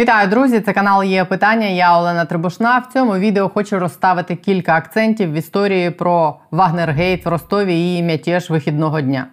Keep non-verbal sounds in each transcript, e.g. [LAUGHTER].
Вітаю, друзі! Це канал є питання. Я Олена Трибушна. В цьому відео хочу розставити кілька акцентів в історії про Вагнергейт в Ростові і мятеж вихідного дня.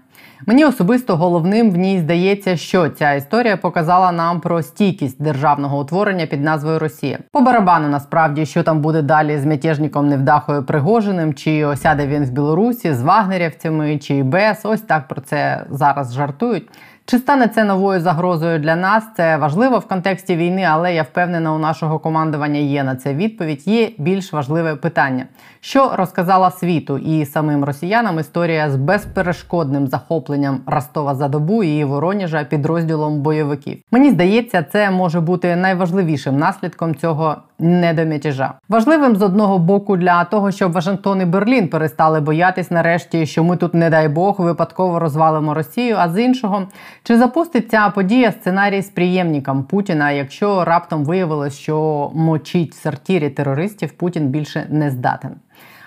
Мені особисто головним в ній здається, що ця історія показала нам про стійкість державного утворення під назвою Росія. По барабану насправді, що там буде далі з мятежником невдахою Пригожиним, чи осяде він в Білорусі з вагнерівцями, чи без. Ось так про це зараз жартують. Чи стане це новою загрозою для нас? Це важливо в контексті війни, але я впевнена, у нашого командування є на це відповідь. Є більш важливе питання, що розказала світу і самим росіянам історія з безперешкодним захопленням Ростова за добу і Вороніжа підрозділом бойовиків. Мені здається, це може бути найважливішим наслідком цього недом'ятежа. Важливим з одного боку для того, щоб Вашингтон і Берлін перестали боятись нарешті, що ми тут, не дай Бог, випадково розвалимо Росію. А з іншого, чи запустить ця подія сценарій з приємником Путіна, якщо раптом виявилось, що мочить в сортірі терористів Путін більше не здатен?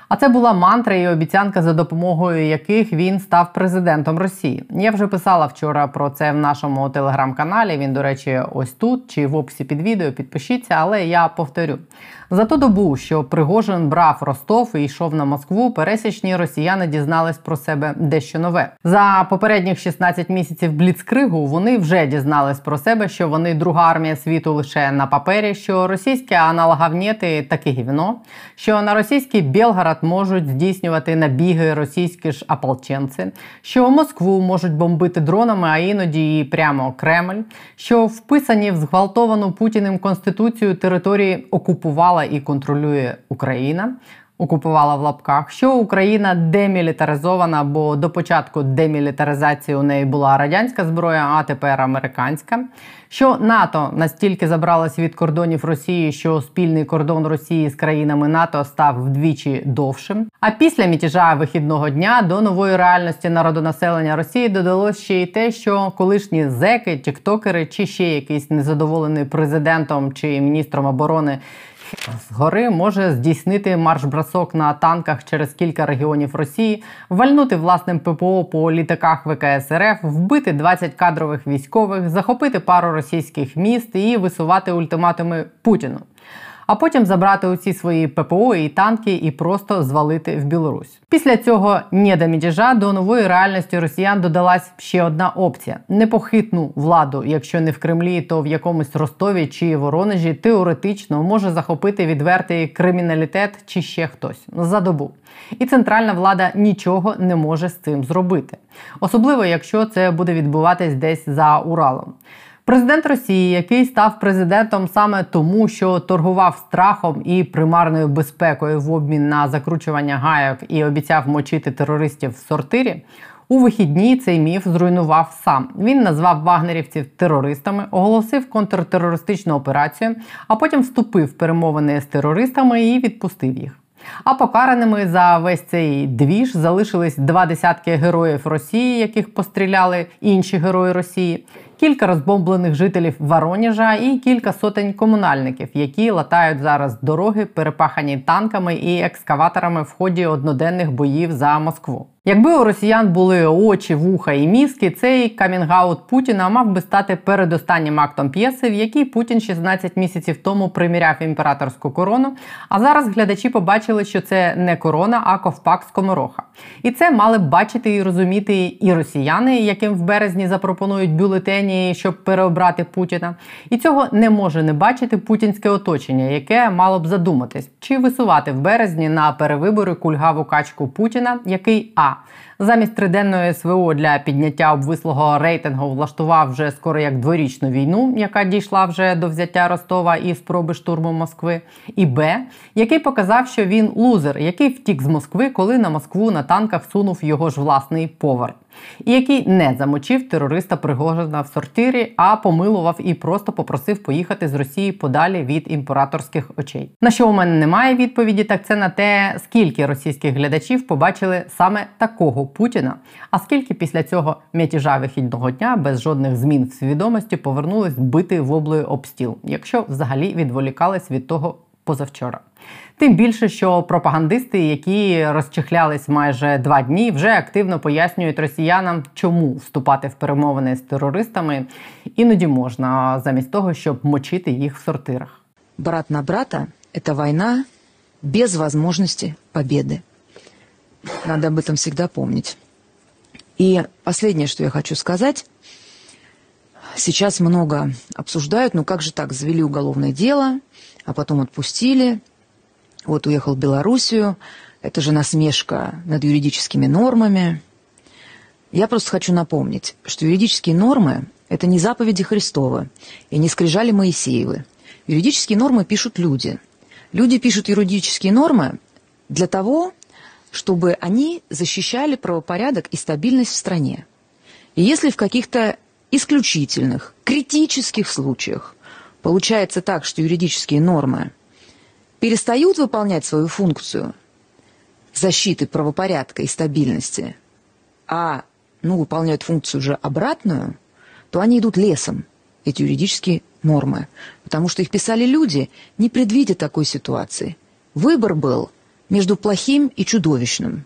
А це була мантра і обіцянка, за допомогою яких він став президентом Росії. Я вже писала вчора про це в нашому телеграм-каналі. Він, до речі, ось тут чи в описі під відео. Підпишіться, але я повторю. За ту добу, що Пригожин брав Ростов і йшов на Москву, пересічні росіяни дізнались про себе дещо нове. За попередніх 16 місяців бліцкригу вони вже дізнались про себе, що вони друга армія світу лише на папері, що російські аналогавнєти таке гівно, що на російський Белгород можуть здійснювати набіги російські ж ополченці, що Москву можуть бомбити дронами, а іноді і прямо Кремль, що вписані в зґвалтовану Путіним конституцію території окупувала і контролює Україна окупувала в лапках, що Україна демілітаризована, бо до початку демілітаризації у неї була радянська зброя, а тепер американська. Що НАТО настільки забралось від кордонів Росії, що спільний кордон Росії з країнами НАТО став вдвічі довшим. А після мятежа вихідного дня до нової реальності народонаселення Росії додалось ще й те, що колишні зеки, тіктокери чи ще якийсь незадоволений президентом чи міністром оборони згори може здійснити марш-бросок на танках через кілька регіонів Росії, вальнути власним ППО по літаках ВКС РФ, вбити 20 кадрових військових, захопити пару російських міст і висувати ультиматуми Путіну а потім забрати усі свої ППО і танки і просто звалити в Білорусь. Після цього недомідяжа до нової реальності росіян додалась ще одна опція: непохитну владу, якщо не в Кремлі, то в якомусь Ростові чи Воронежі теоретично може захопити відвертий криміналітет чи ще хтось за добу. І центральна влада нічого не може з цим зробити, особливо якщо це буде відбуватись десь за Уралом. Президент Росії, який став президентом саме тому, що торгував страхом і примарною безпекою в обмін на закручування гайок і обіцяв мочити терористів в сортирі. У вихідні цей міф зруйнував сам. Він назвав вагнерівців терористами, оголосив контртерористичну операцію, а потім вступив в перемовини з терористами і відпустив їх. А покараними за весь цей двіж залишились два десятки героїв Росії, яких постріляли інші герої Росії, кілька розбомблених жителів Вороніжа і кілька сотень комунальників, які латають зараз дороги, перепахані танками і екскаваторами в ході одноденних боїв за Москву. Якби у росіян були очі, вуха і мізки, цей камінгаут Путіна мав би стати передостаннім актом п'єси, в якій Путін 16 місяців тому приміряв імператорську корону. А зараз глядачі побачили, що це не корона, а ковпак скомороха. І це мали б бачити і розуміти і росіяни, яким в березні запропонують бюлетені, щоб переобрати Путіна. І цього не може не бачити путінське оточення, яке мало б задуматись, чи висувати в березні на перевибори кульгаву качку Путіна, який а 好。Замість триденної СВО для підняття обвислого рейтингу влаштував вже скоро як дворічну війну, яка дійшла вже до взяття Ростова і спроби штурму Москви, і Б, який показав, що він лузер, який втік з Москви, коли на Москву на танках сунув його ж власний повар і який не замочив терориста Пригожина в сортирі, а помилував і просто попросив поїхати з Росії подалі від імператорських очей. На що у мене немає відповіді, так це на те, скільки російських глядачів побачили саме такого Путіна, а скільки після цього м'ятіжа вихідного дня без жодних змін в свідомості повернулись бити воблею об стіл, якщо взагалі відволікались від того позавчора. Тим більше, що пропагандисти, які розчехлялись майже два дні, вже активно пояснюють росіянам, чому вступати в перемовини з терористами іноді можна, замість того, щоб мочити їх в сортирах. Брат на брата це війна без возможности победы. Надо об этом всегда помнить. И последнее, что я хочу сказать. Сейчас много обсуждают, ну как же так, завели уголовное дело, а потом отпустили. Вот уехал в Белоруссию. Это же насмешка над юридическими нормами. Я просто хочу напомнить, что юридические нормы – это не заповеди Христовы и не скрижали Моисеевы. Юридические нормы пишут люди. Люди пишут юридические нормы для того, чтобы они защищали правопорядок и стабильность в стране. И если в каких-то исключительных, критических случаях получается так, что юридические нормы перестают выполнять свою функцию защиты правопорядка и стабильности, а ну, выполняют функцию уже обратную, то они идут лесом, эти юридические нормы, потому что их писали люди, не предвидя такой ситуации. Выбор был – между плохим и чудовищным.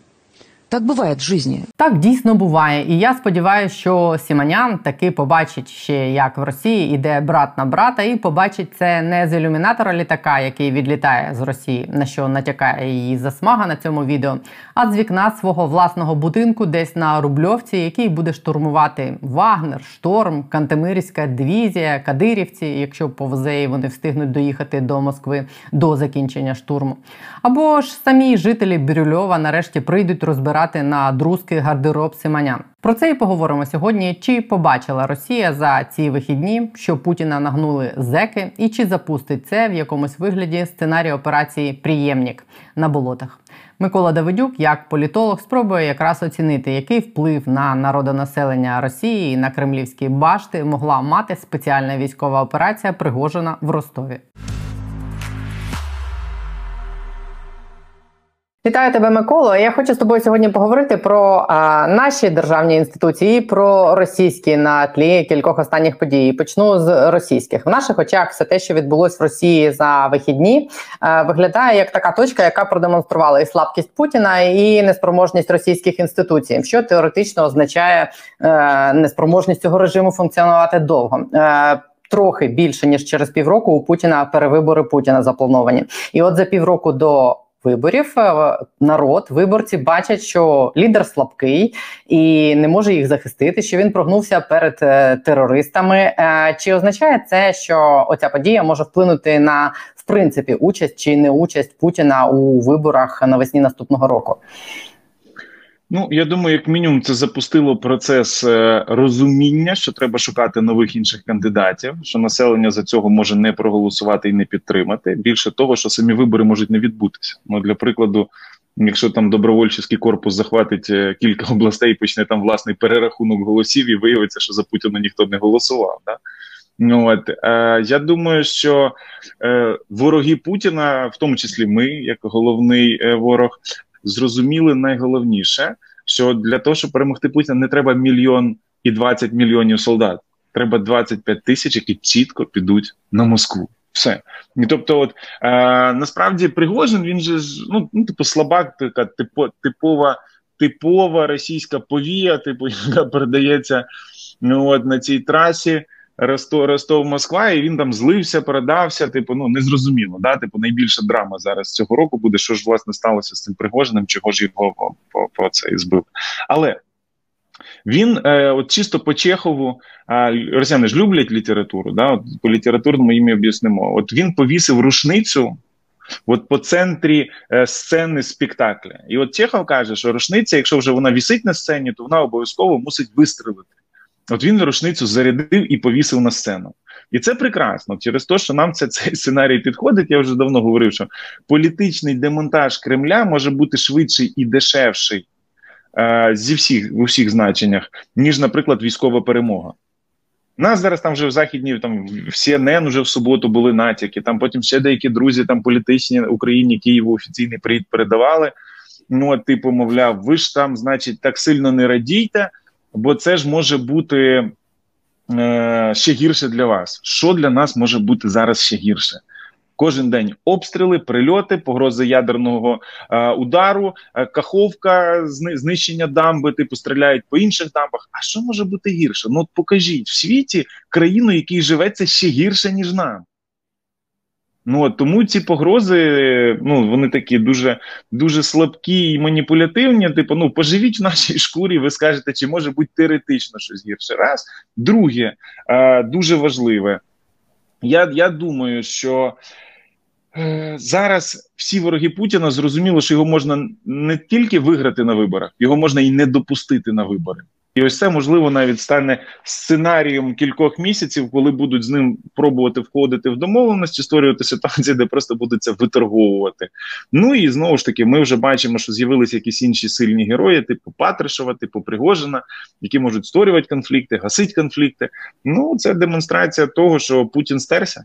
Так буває в житті. Так дійсно буває, і я сподіваюся, що Сіманян таки побачить ще, як в Росії іде брат на брата, і побачить це не з ілюмінатора літака, який відлітає з Росії, на що натякає її засмага на цьому відео, а з вікна свого власного будинку, десь на Рубльовці, який буде штурмувати Вагнер, Шторм, Кантемирська дивізія, Кадирівці, якщо по ВЗЕ вони встигнуть доїхати до Москви до закінчення штурму. Або ж самі жителі Бірюльова нарешті прийдуть розбирати збирати на друзки гардероб Симанян. Про це і поговоримо сьогодні. Чи побачила Росія за ці вихідні, що Путіна нагнули зеки, і чи запустить це в якомусь вигляді сценарій операції Приємнік на болотах? Микола Давидюк, як політолог, спробує якраз оцінити, який вплив на народонаселення Росії і на кремлівські башти могла мати спеціальна військова операція, пригожена в Ростові. Вітаю тебе, Миколо. Я хочу з тобою сьогодні поговорити про а, наші державні інституції, про російські на тлі кількох останніх подій. Почну з російських в наших очах. Все те, що відбулось в Росії за вихідні, а, виглядає як така точка, яка продемонструвала і слабкість Путіна, і неспроможність російських інституцій, що теоретично означає е, неспроможність цього режиму функціонувати довго. Е, Трохи більше ніж через півроку у Путіна перевибори Путіна заплановані, і от за півроку до виборів е, народ, виборці бачать, що лідер слабкий і не може їх захистити. Що він прогнувся перед е, терористами. Е, чи означає це, що оця подія може вплинути на в принципі участь чи не участь Путіна у виборах навесні наступного року? Ну, я думаю, як мінімум, це запустило процес е, розуміння, що треба шукати нових інших кандидатів, що населення за цього може не проголосувати і не підтримати. Більше того, що самі вибори можуть не відбутися. Ну для прикладу, якщо там добровольчий корпус захватить е, кілька областей, почне там власний перерахунок голосів, і виявиться, що за Путіна ніхто не голосував. Да? Ну, от е, я думаю, що е, вороги Путіна, в тому числі ми, як головний е, ворог, зрозуміли найголовніше, що для того, щоб перемогти Путіна, не треба мільйон і 20 мільйонів солдат. Треба 25 тисяч, які чітко підуть на Москву. Все. І тобто, от е, насправді Пригожин, він же ну, ну типу слабак, така типо, типова типова російська повія, типу, [LAUGHS] яка передається ну, от, на цій трасі. Ростов, Ростов Москва, і він там злився, передався. Типу, ну незрозуміло. Да? Типу, найбільша драма зараз цього року буде, що ж власне сталося з цим Пригожиним, чого ж його по, по, по це збив. Але він, е, от чисто по Чехову, е, росіяни ж люблять літературу. да? От, По літературному їм об'яснимо. От він повісив рушницю. От по центрі е, сцени спектакля. І от Чехов каже, що рушниця, якщо вже вона вісить на сцені, то вона обов'язково мусить вистрелити. От він рушницю зарядив і повісив на сцену. І це прекрасно через те, що нам це цей сценарій підходить. Я вже давно говорив, що політичний демонтаж Кремля може бути швидший і дешевший е, зі всіх в усіх значеннях, ніж, наприклад, військова перемога. У Нас зараз там вже в західній там в CNN вже в суботу були натяки. Там потім ще деякі друзі, там політичні Україні, Києву офіційний привіт передавали. Ну, типу, мовляв, ви ж там, значить, так сильно не радійте бо це ж може бути е, ще гірше для вас. Що для нас може бути зараз ще гірше? Кожен день обстріли, прильоти, погрози ядерного е, удару, е, каховка, знищення дамби, типу стріляють по інших дамбах. А що може бути гірше? Ну от покажіть в світі країну, якій живеться ще гірше ніж нам. Ну тому ці погрози, ну вони такі дуже дуже слабкі і маніпулятивні. Типу, ну поживіть в нашій шкурі, ви скажете, чи може бути теоретично щось гірше. Раз друге, е, дуже важливе. Я я думаю, що е, зараз всі вороги Путіна зрозуміло, що його можна не тільки виграти на виборах, його можна і не допустити на вибори. І ось це можливо навіть стане сценарієм кількох місяців, коли будуть з ним пробувати входити в домовленості, створювати ситуації, де просто будуть це виторговувати. Ну і знову ж таки, ми вже бачимо, що з'явилися якісь інші сильні герої, типу Патришева, типу Пригожина, які можуть створювати конфлікти, гасити конфлікти. Ну це демонстрація того, що Путін стерся.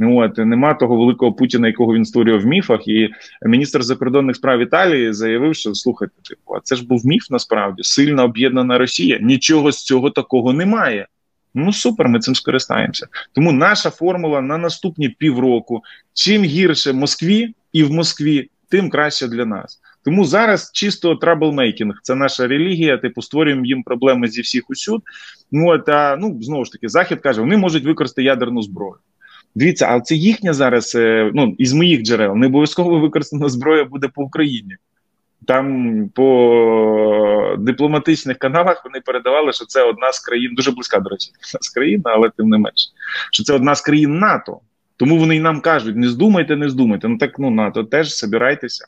От нема того великого Путіна, якого він створював в міфах. І міністр закордонних справ Італії заявив, що слухайте, типу, а це ж був міф насправді сильно об'єднана Росія. Нічого з цього такого немає. Ну супер, ми цим скористаємося. Тому наша формула на наступні півроку: чим гірше Москві і в Москві, тим краще для нас. Тому зараз чисто troublemaking, це наша релігія. Типу створюємо їм проблеми зі всіх усюд. Ну от, а, ну знову ж таки, захід каже, вони можуть використати ядерну зброю. Дивіться, а це їхня зараз, е, ну із моїх джерел, не обов'язково використана зброя буде по Україні. Там по дипломатичних каналах вони передавали, що це одна з країн, дуже близька, до речі, [LAUGHS] одна з країн, але тим не менше, що це одна з країн НАТО. Тому вони й нам кажуть: не здумайте, не здумайте. Ну так ну НАТО теж собирайтеся.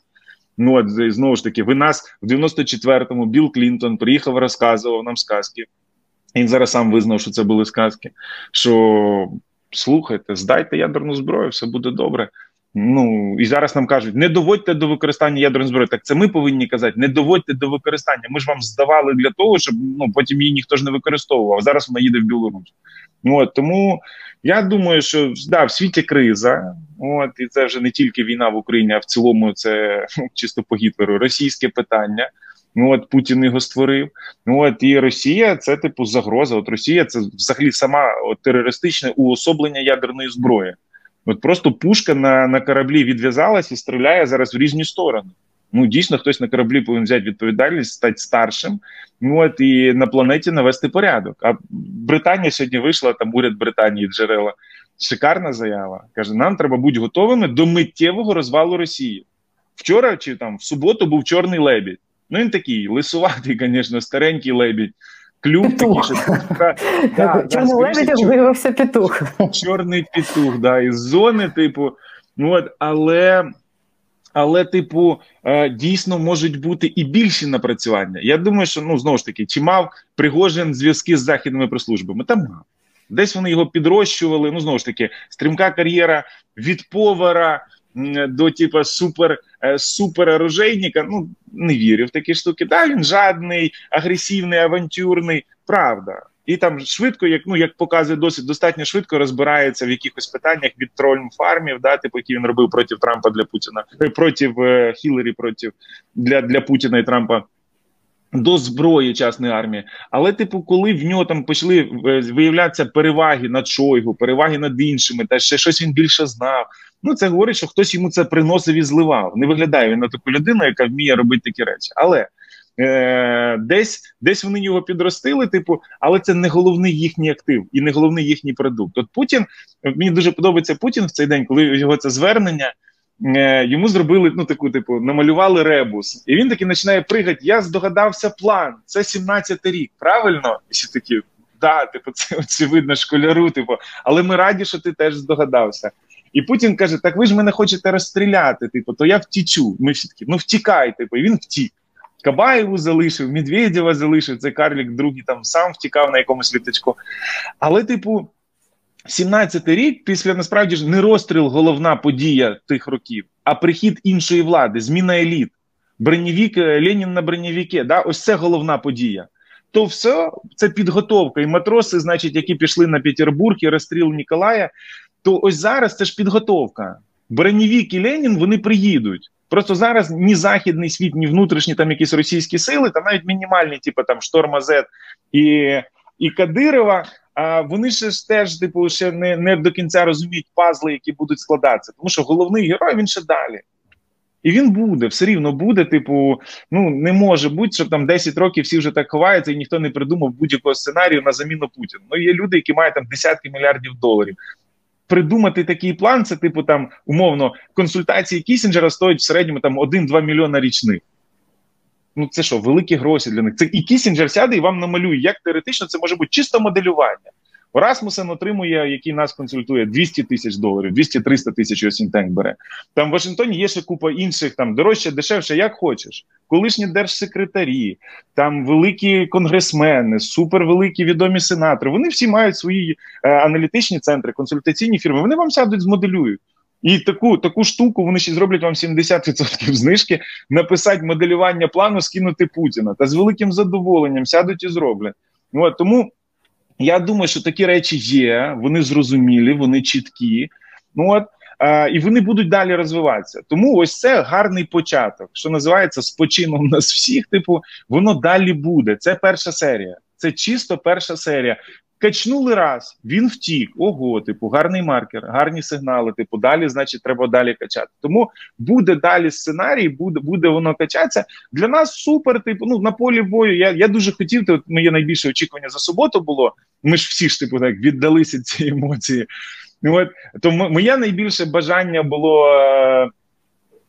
Ну от знову ж таки, ви нас в 94-му Білл Клінтон приїхав, розказував нам сказки. Він зараз сам визнав, що це були сказки. Що слухайте, здайте ядерну зброю, все буде добре. Ну і зараз нам кажуть, не доводьте до використання ядерної зброї. Так це ми повинні казати, не доводьте до використання. Ми ж вам здавали для того, щоб ну потім її ніхто ж не використовував. Зараз вона їде в Білорусь. От тому я думаю, що да, в світі криза. От і це вже не тільки війна в Україні, а в цілому це чисто по Гітлеру російське питання. Ну от Путін його створив. Ну от і Росія це типу загроза. От Росія це взагалі сама от, терористичне уособлення ядерної зброї. От просто пушка на на кораблі відв'язалась і стріляє зараз в різні сторони. Ну дійсно, хтось на кораблі повинен взяти відповідальність, стати старшим. Ну от і на планеті навести порядок. А Британія сьогодні вийшла там уряд Британії джерела. Шикарна заява. Каже: нам треба бути готовими до миттєвого розвалу Росії. Вчора чи там в суботу був чорний лебідь. Ну він такий лисуватий, звісно, старенький лебідь. Клюв такий, що [LAUGHS] да, Чорний лебідь виявився петух. [LAUGHS] Чорний петух, да, із зони, типу, ну от, але. Але, типу, е, дійсно можуть бути і більші напрацювання. Я думаю, що ну знову ж таки, чи мав Пригожин зв'язки з західними прислужбами? Там мав. Десь вони його підрощували. Ну знову ж таки, стрімка кар'єра від повара до типу, супер е, супер оружейника. Ну не вірю в такі штуки. Да, він жадний, агресивний, авантюрний, правда. І там швидко, як ну як показує досить достатньо швидко розбирається в якихось питаннях від трольм фармів, да, типу, які він робив проти Трампа для Путіна, е, проти е, Хіларі, проти для для Путіна і Трампа. До зброї частної армії, але типу, коли в нього там почали е, виявлятися переваги над Шойгу, переваги над іншими, та ще щось він більше знав. Ну це говорить, що хтось йому це приносив і зливав. Не виглядає він на таку людину, яка вміє робити такі речі. Але е, десь десь вони його підростили, типу, але це не головний їхній актив і не головний їхній продукт. От Путін мені дуже подобається Путін в цей день, коли його це звернення. Е, йому зробили ну таку, типу, намалювали ребус, і він таки починає пригати. Я здогадався план. Це 17-й рік. Правильно? І всі такі, да, типу, це очевидно школяру. Типу, але ми раді, що ти теж здогадався. І Путін каже: Так ви ж мене хочете розстріляти? Типу, то я втічу. Ми всі такі, ну втікай, типу, і він втік. Кабаєву залишив, Медведєва залишив, цей Карлік другий там сам втікав на якомусь літачку. Але, типу, 17-й рік, після насправді ж не розстріл головна подія тих років, а прихід іншої влади, зміна еліт, бронєвік, е, Ленін на бронєвіке. Да? Ось це головна подія. То все це підготовка. І матроси, значить, які пішли на Петербург і розстріл Ніколая, то ось зараз це ж підготовка. Бронєвік і Ленін вони приїдуть. Просто зараз ні західний світ, ні внутрішні там якісь російські сили, там навіть мінімальні, типу там Штормазет і і Кадирова, а вони ж теж типу ще не не до кінця розуміють пазли, які будуть складатися. Тому що головний герой він ще далі. І він буде, все рівно буде. Типу, ну не може бути, щоб там 10 років всі вже так ховаються, і ніхто не придумав будь-якого сценарію на заміну Путіна. Ну є люди, які мають там десятки мільярдів доларів. Придумати такий план, це типу там умовно консультації Кісінджера стоять в середньому там 1-2 мільйона річних. Ну це що, великі гроші для них. Це і Кісінджер сяде і вам намалює, як теоретично це може бути чисто моделювання. Расмусен отримує, який нас консультує 200 тисяч доларів, 200-300 тисяч Осінтень бере. Там в Вашингтоні є ще купа інших, там дорожче, дешевше, як хочеш. Колишні держсекретарі, там великі конгресмени, супервеликі відомі сенатори. Вони всі мають свої е, аналітичні центри, консультаційні фірми. Вони вам сядуть, змоделюють. І таку таку штуку вони ще зроблять вам 70% знижки, написати моделювання плану, скинути Путіна. Та з великим задоволенням сядуть і зроблять. От, Тому я думаю, що такі речі є, вони зрозумілі, вони чіткі. Ну от а, і вони будуть далі розвиватися. Тому ось це гарний початок, що називається спочином нас всіх. Типу, воно далі буде. Це перша серія. Це чисто перша серія. Качнули раз, він втік. Ого, типу, гарний маркер, гарні сигнали. Типу, далі, значить, треба далі качати. Тому буде далі сценарій, буде буде воно качатися. Для нас супер. Типу, ну на полі бою. Я я дуже хотів. От моє найбільше очікування за суботу було. Ми ж всі ж типу так віддалися ці емоції. От то моє найбільше бажання було. Е,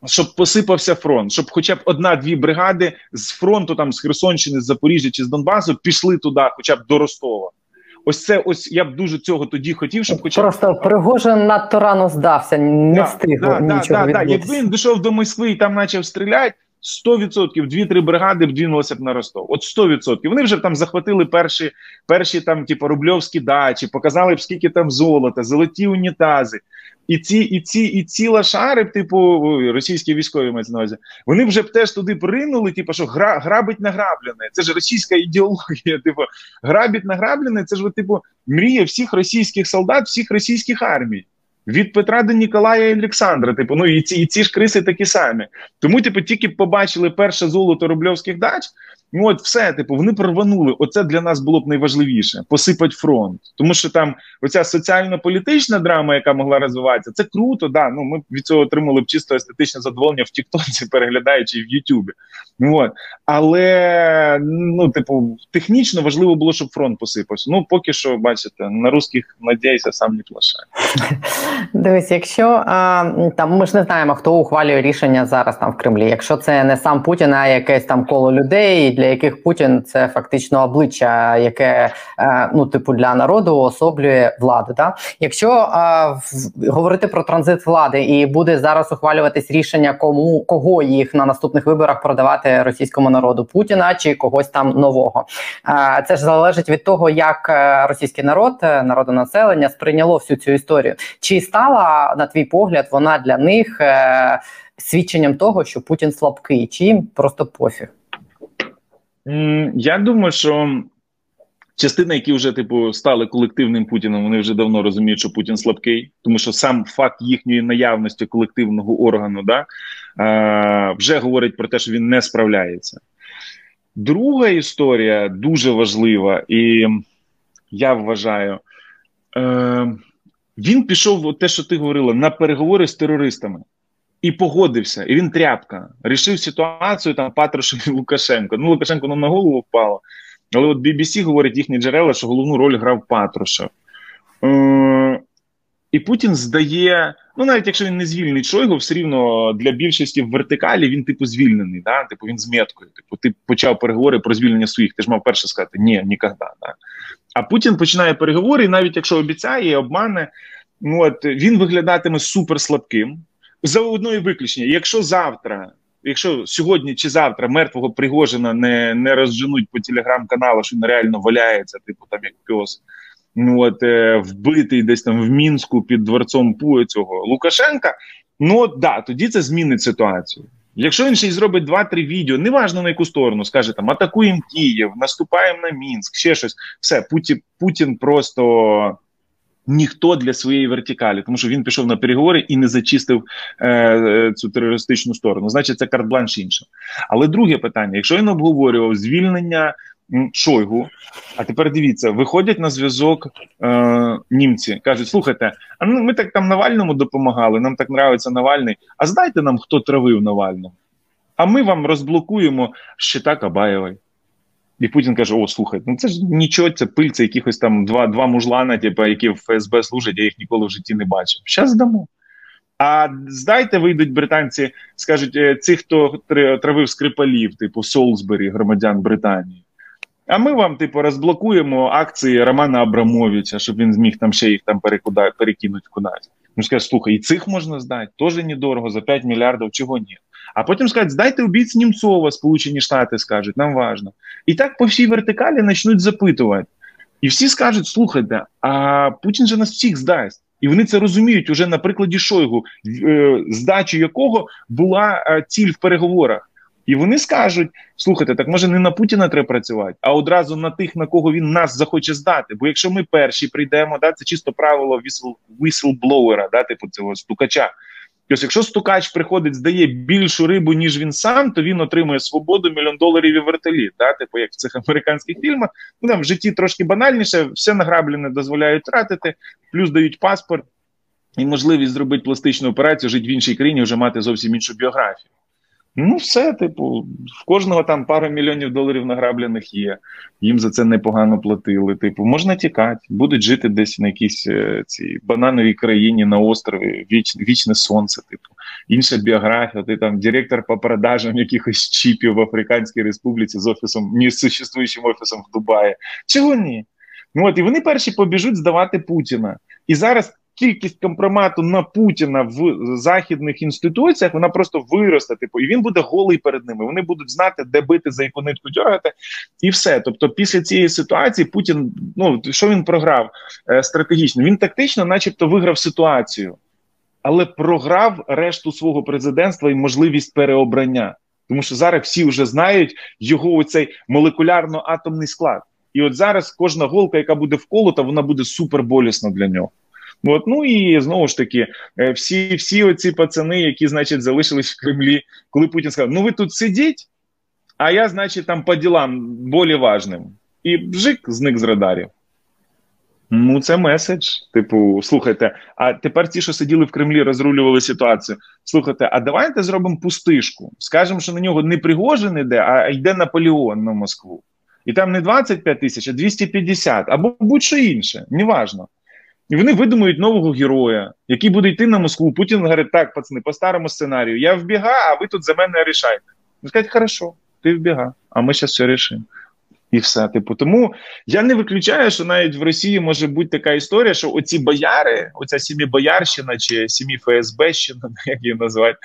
щоб посипався фронт, щоб хоча б одна-дві бригади з фронту, там з Херсонщини, з Запоріжжя чи з Донбасу, пішли туди, хоча б до Ростова. Ось це ось я б дуже цього тоді хотів, щоб хоча просто Пригожин надто рано здався, не да, встиг да, нічого да, да, Якби він дійшов до Москви і там почав стріляти, 100% дві-три бригади б двинулися б на Ростов. От 100%. Вони вже там захватили перші перші там, типу, рубльовські дачі, показали б скільки там золота, золоті унітази. І ці і ці, і ці лашари, типу російські військові мають на увазі, вони вже б теж туди приринули, типу, що гра, грабить награблене. Це ж російська ідеологія. [LAUGHS] Типу, грабить награблене, це ж типу, мрія всіх російських солдат, всіх російських армій. Від Петра до Ніколая і Олександра, типу, ну і ці і ці ж криси такі самі. Тому, типу, тільки побачили перше золото рубльовських дач, Ну, от все, типу, вони прорванули. Оце для нас було б найважливіше посипати фронт. Тому що там оця соціально-політична драма, яка могла розвиватися, це круто. Да, ну ми від цього отримали б чисто естетичне задоволення в Тіктоці, [LAUGHS] переглядаючи в Ютубі. Ну, от. Але ну, типу, технічно важливо було, щоб фронт посипався. Ну, поки що, бачите, на русських надійся, сам не плашає. [LAUGHS] Дивись, якщо а, там ми ж не знаємо, хто ухвалює рішення зараз там в Кремлі. Якщо це не сам Путін, а якесь там коло людей для яких Путін це фактично обличчя, яке е, ну типу для народу особлює владу. Да? Якщо е, говорити про транзит влади і буде зараз ухвалюватись рішення, кому кого їх на наступних виборах продавати російському народу Путіна чи когось там нового, е, це ж залежить від того, як російський народ, народонаселення сприйняло всю цю історію. Чи стала на твій погляд вона для них свідченням того, що Путін слабкий, чи їм просто пофіг? Я думаю, що частина, які вже типу стали колективним Путіном, вони вже давно розуміють, що Путін слабкий, тому що сам факт їхньої наявності колективного органу да, вже говорить про те, що він не справляється. Друга історія дуже важлива, і я вважаю, е, він пішов, те, що ти говорила, на переговори з терористами і погодився. І він тряпка. Рішив ситуацію там Патрушев і Лукашенко. Ну, Лукашенко нам на голову впало. Але от BBC говорить їхні джерела, що головну роль грав Патрушев. Е- і Путін здає, ну навіть якщо він не звільнить Шойгу, все рівно для більшості в вертикалі він, типу, звільнений. Да? Типу він з меткою. Типу, ти почав переговори про звільнення своїх. Ти ж мав перше сказати, ні, ніколи. Да? А Путін починає переговори, і навіть якщо обіцяє, обмане, ну от він виглядатиме супер слабким за одною виключення. Якщо завтра, якщо сьогодні чи завтра мертвого Пригожина не не розженуть по телеграм-каналу, що він реально валяється, типу там як пес, ну от е, вбитий десь там в мінську під дворцом цього Лукашенка. Ну от да, тоді це змінить ситуацію. Якщо він ще й зробить два-три відео, неважно на яку сторону, скаже там атакуємо Київ, наступаємо на Мінськ, ще щось, все Путін, Путін просто ніхто для своєї вертикалі, тому що він пішов на переговори і не зачистив е, цю терористичну сторону. Значить, це карт-бланш інше. Але друге питання: якщо він обговорював звільнення Шойгу. А тепер дивіться, виходять на зв'язок е, німці, кажуть: слухайте, а ну ми так там Навальному допомагали, нам так нравиться Навальний. А здайте нам, хто травив Навального. А ми вам розблокуємо щита Кабаєвої. І Путін каже: О, слухай, ну це ж нічого, це пиль, це якихось там два два мужлана, типу, які в ФСБ служать, я їх ніколи в житті не бачив. Щас здамо. А здайте, вийдуть британці, скажуть, «Е, ці, хто травив скрипалів, типу Солсбері, громадян Британії. А ми вам, типу, розблокуємо акції Романа Абрамовича, щоб він зміг там ще їх там перекинути кудись. Ну, скажуть, слухай, і цих можна здати, теж недорого, за 5 мільярдів, чого ні. А потім скажуть, здайте убійць Німцова, Сполучені Штати скажуть, нам важно. І так по всій вертикалі почнуть запитувати. І всі скажуть: слухайте, а Путін же нас всіх здасть. І вони це розуміють уже на прикладі Шойгу, е, здачі якого була е, ціль в переговорах. І вони скажуть: слухайте, так може не на Путіна треба працювати, а одразу на тих, на кого він нас захоче здати. Бо якщо ми перші прийдемо, да, це чисто правило whistle, да, типу цього стукача. Тобто, якщо стукач приходить, здає більшу рибу, ніж він сам, то він отримує свободу мільйон доларів і вертоліт. Да? Типу, як в цих американських фільмах, ну там в житті трошки банальніше, все награблене дозволяють тратити, плюс дають паспорт і можливість зробити пластичну операцію, жити в іншій країні, вже мати зовсім іншу біографію. Ну, все, типу, в кожного там пару мільйонів доларів награблених є. Їм за це непогано платили. Типу, можна тікати, будуть жити десь на якійсь е, цій банановій країні на острові, віч, вічне сонце, типу, інша біографія. Ти там директор по продажам якихось чіпів в Африканській Республіці з офісом, несуществуючим офісом в Дубаї. Чого ні? Ну от і вони перші побіжуть здавати Путіна. І зараз кількість компромату на Путіна в західних інституціях вона просто виросте. Типу, і він буде голий перед ними. Вони будуть знати, де бити за яку нитку дергати, і все. Тобто, після цієї ситуації Путін, ну що він програв е, стратегічно? Він тактично, начебто, виграв ситуацію, але програв решту свого президентства і можливість переобрання. Тому що зараз всі вже знають його оцей молекулярно-атомний склад. І от зараз кожна голка, яка буде вколота, вона буде суперболісна для нього. От, ну і знову ж таки, е, всі всі оці пацани, які, значить, залишились в Кремлі, коли Путін сказав: Ну ви тут сидіть, а я, значить, там по ділам болі важним. І бжик зник з радарів. Ну, це меседж. Типу, слухайте, а тепер ті, що сиділи в Кремлі, розрулювали ситуацію. Слухайте, а давайте зробимо пустишку. Скажемо, що на нього не Пригожин іде, а йде Наполеон на Москву. І там не 25 тисяч, а 250, або будь-що інше, неважно. І вони видумують нового героя, який буде йти на Москву. Путін говорить, так, пацани, по старому сценарію, я вбіга, а ви тут за мене рішайте. Він скажуть, хорошо, ти вбіга, а ми зараз все рішимо. І все, типу, тому я не виключаю, що навіть в Росії може бути така історія, що оці бояри, оця сім'ї-боярщина чи сім'ї ФСБщина, [LAUGHS] як її називають,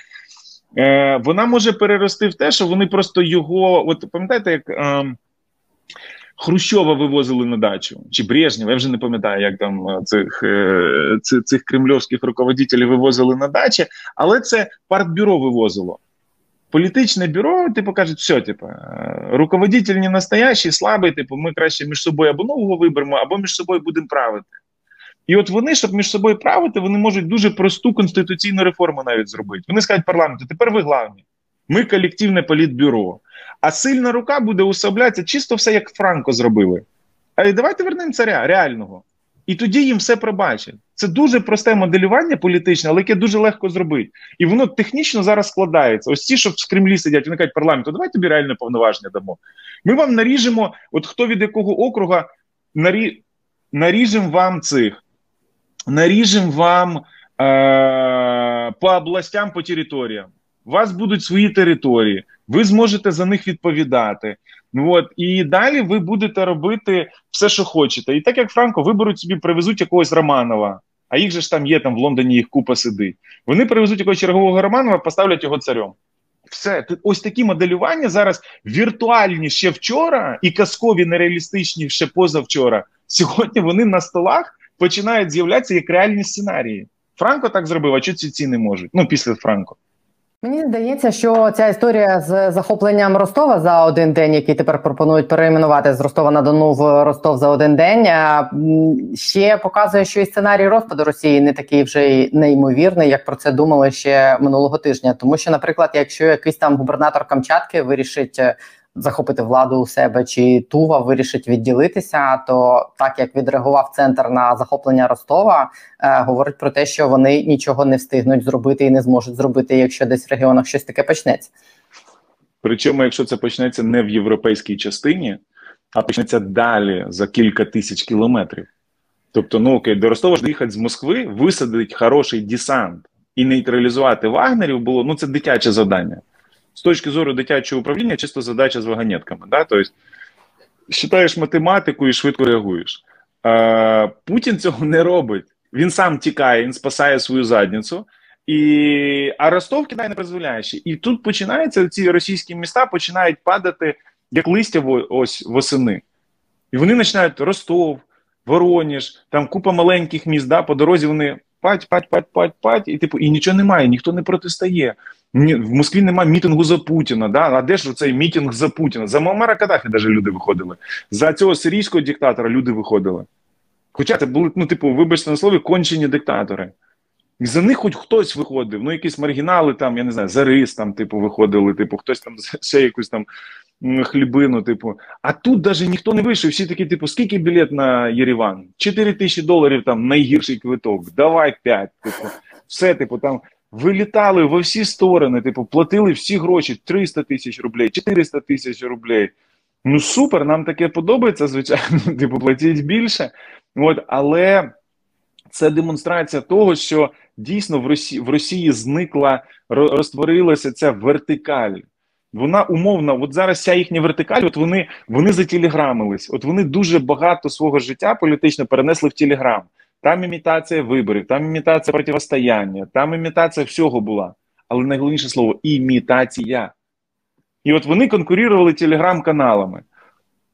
е, вона може перерости в те, що вони просто його. От пам'ятаєте, як. Е, Хрущова вивозили на дачу чи Брежнєва, я вже не пам'ятаю, як там е, цих е, цих, цих кремльовських руководителів вивозили на дачі, але це партбюро вивозило. Політичне бюро, типу, кажуть, все, типу, е, руководитель не настоящий, слабий, типу, ми краще між собою або нового виберемо, або між собою будемо правити. І от вони, щоб між собою правити, вони можуть дуже просту конституційну реформу навіть зробити. Вони скажуть парламенту, тепер ви главні. Ми колективне політбюро. А сильна рука буде усоблятися чисто все, як Франко зробили. Але давайте вернемо царя реального. І тоді їм все пробачать. Це дуже просте моделювання політичне, але яке дуже легко зробити. І воно технічно зараз складається. Ось ті, що в Кремлі сидять, вони кажуть, парламенту, давайте тобі реальне повноваження дамо. Ми вам наріжемо, от хто від якого округа нарі... наріжемо вам цих, наріжемо вам е- по областям, по територіям. У вас будуть свої території ви зможете за них відповідати. Ну от і далі ви будете робити все, що хочете. І так як Франко виберуть собі, привезуть якогось Романова. А їх же ж там є, там в Лондоні їх купа сидить. Вони привезуть якогось чергового Романова, поставлять його царем. Все, ось такі моделювання зараз віртуальні ще вчора, і казкові нереалістичні ще позавчора. Сьогодні вони на столах починають з'являтися як реальні сценарії. Франко так зробив, а чого ці ці можуть? Ну, після Франко. Мені здається, що ця історія з захопленням Ростова за один день, який тепер пропонують перейменувати з Ростова на Дону в Ростов за один день, ще показує, що і сценарій розпаду Росії не такий вже й неймовірний, як про це думали ще минулого тижня. Тому що, наприклад, якщо якийсь там губернатор Камчатки вирішить захопити владу у себе, чи Тува вирішить відділитися, то так як відреагував центр на захоплення Ростова, е, говорить про те, що вони нічого не встигнуть зробити і не зможуть зробити, якщо десь в регіонах щось таке почнеться. Причому, якщо це почнеться не в європейській частині, а почнеться далі за кілька тисяч кілометрів. Тобто, ну окей, до Ростова ж доїхати з Москви, висадить хороший десант і нейтралізувати вагнерів було ну це дитяче завдання. З точки зору дитячого управління, чисто задача з вагонетками. Да? Тобто, читаєш математику і швидко реагуєш. А, Путін цього не робить. Він сам тікає, він спасає свою задницю. І а Ростов кидає непризволяючи. І тут починаються ці російські міста починають падати як листя ось восени. І вони починають Ростов, Вороніж, там купа маленьких міст, да, по дорозі вони пать, пать, пать, пать, пать, і типу, і нічого немає, ніхто не протистає. Ні, в Москві немає мітингу за Путіна. Да? А де ж цей мітинг за Путіна? За Мамара Каддафі навіть люди виходили. За цього сирійського диктатора люди виходили. Хоча це були, ну, типу, вибачте на слові, кончені диктатори. І за них хоч хтось виходив, ну якісь маргінали, там, я не знаю, Зарис там, типу, виходили, типу, хтось там [LAUGHS] ще якусь там хлібину, типу. А тут навіть ніхто не вийшов. Всі такі, типу, скільки білет на Єреван? 4 тисячі доларів там найгірший квиток. Давай 5. Типу, все, типу, там вилітали во всі сторони, типу, платили всі гроші: 300 тисяч рублей, 400 тисяч рублей. Ну супер, нам таке подобається, звичайно. [LAUGHS] Типу, платіть більше. От, але це демонстрація того, що дійсно в Росії в Росії зникла, розтворилася ця вертикаль. Вона умовна, от зараз вся їхня вертикаль, от вони вони зателеграмились. От вони дуже багато свого життя політично перенесли в Телеграм. Там імітація виборів, там імітація протистояння, там імітація всього була. Але найголовніше слово імітація. І от вони конкурували телеграм-каналами.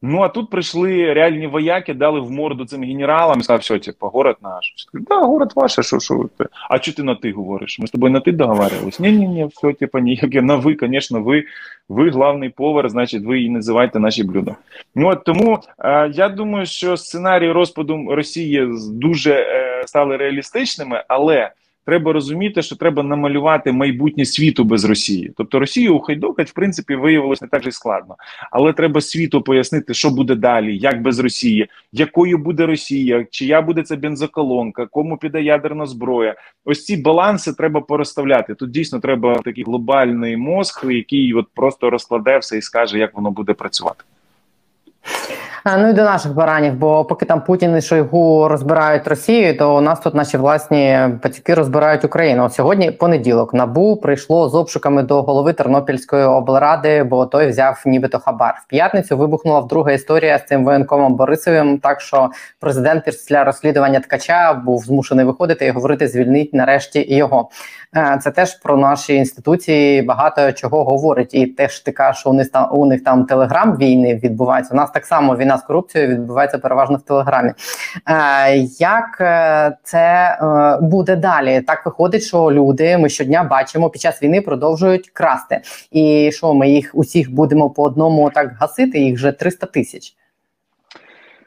Ну а тут прийшли реальні вояки, дали в морду цим генералам і сказали, все, типу, город наш. Так, да, город ваш, що що ти? А чого ти на ти говориш? Ми з тобою на ти договарювалися? Ні, ні, ні, все, типу, ніяке на ви, звісно, ви ви главний повар, значить, ви і називаєте наші блюда. Ну от тому е, я думаю, що сценарії розпаду Росії дуже е, стали реалістичними, але. Треба розуміти, що треба намалювати майбутнє світу без Росії. Тобто Росію ухайдокать, в принципі, виявилось не так же складно. Але треба світу пояснити, що буде далі, як без Росії, якою буде Росія, чия буде це бензоколонка, кому піде ядерна зброя. Ось ці баланси треба порозставляти. Тут дійсно треба такий глобальний мозк, який от просто розкладе все і скаже, як воно буде працювати. Ну і до наших баранів, бо поки там Путін і Шойгу розбирають Росію, то у нас тут наші власні пацюки розбирають Україну. Сьогодні понеділок набу прийшло з обшуками до голови Тернопільської облради, бо той взяв нібито хабар. В п'ятницю вибухнула вдруга історія з цим воєнкомом Борисовим. Так що президент після розслідування ткача був змушений виходити і говорити звільнить нарешті його. Е, це теж про наші інституції багато чого говорить. І теж ти кажеш, що у них там у них там телеграм війни відбувається. У нас так само війна з корупцією відбувається переважно в телеграмі. Е, як е, це буде далі? Так виходить, що люди ми щодня бачимо під час війни продовжують красти, і що ми їх усіх будемо по одному так гасити? Їх вже 300 тисяч.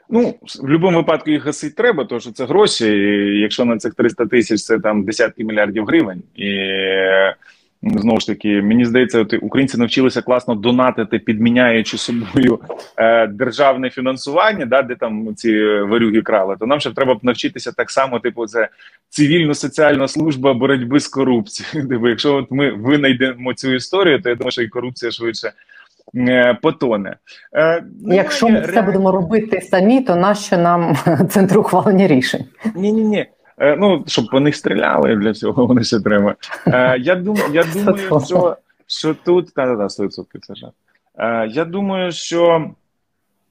Ну, в будь-якому випадку їх гасити треба, тому що це гроші. і Якщо на цих 300 тисяч це там десятки мільярдів гривень, і знову ж таки, мені здається, от українці навчилися класно донатити, підміняючи собою е, державне фінансування, да, де там ці варюги крали. То нам ще треба навчитися так само, типу, це цивільно-соціальна служба боротьби з корупцією. [LAUGHS] Типу, якщо от ми винайдемо цю історію, то я думаю, що і корупція швидше. Е, потоне. Е, Якщо ми все будемо робити самі, то нащо нам [LAUGHS] центр ухвалення рішень? Ні, ні, ні. Ну щоб по них стріляли для цього вони ще треба. Е, я думаю, я думаю, що що тут та та 100% це жарт. Я думаю, що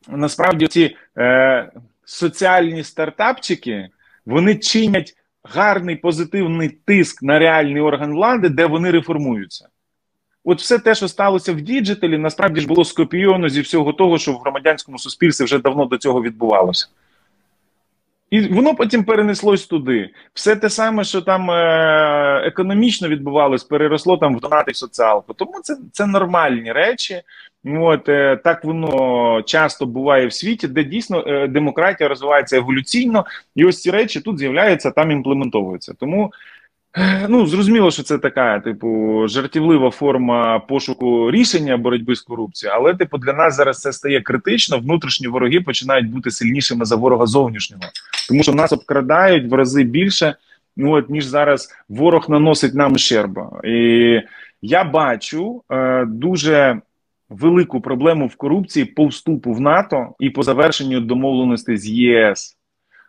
насправді ці е, соціальні стартапчики вони чинять гарний позитивний тиск на реальний орган влади, де вони реформуються. От все те, що сталося в діджиталі, насправді ж було скопійовано зі всього того, що в громадянському суспільстві вже давно до цього відбувалося. І воно потім перенеслось туди. Все те саме, що там е- економічно відбувалось, переросло там в донати соціалку. Тому це це нормальні речі. От е- Так воно часто буває в світі, де дійсно е- демократія розвивається еволюційно, і ось ці речі тут з'являються, там імплементовуються. Тому Ну, зрозуміло, що це така, типу, жартівлива форма пошуку рішення боротьби з корупцією, але, типу, для нас зараз це стає критично. Внутрішні вороги починають бути сильнішими за ворога зовнішнього, тому що нас обкрадають в рази більше, ну от ніж зараз ворог наносить нам ущерба. І я бачу е, дуже велику проблему в корупції по вступу в НАТО і по завершенню домовленостей з ЄС.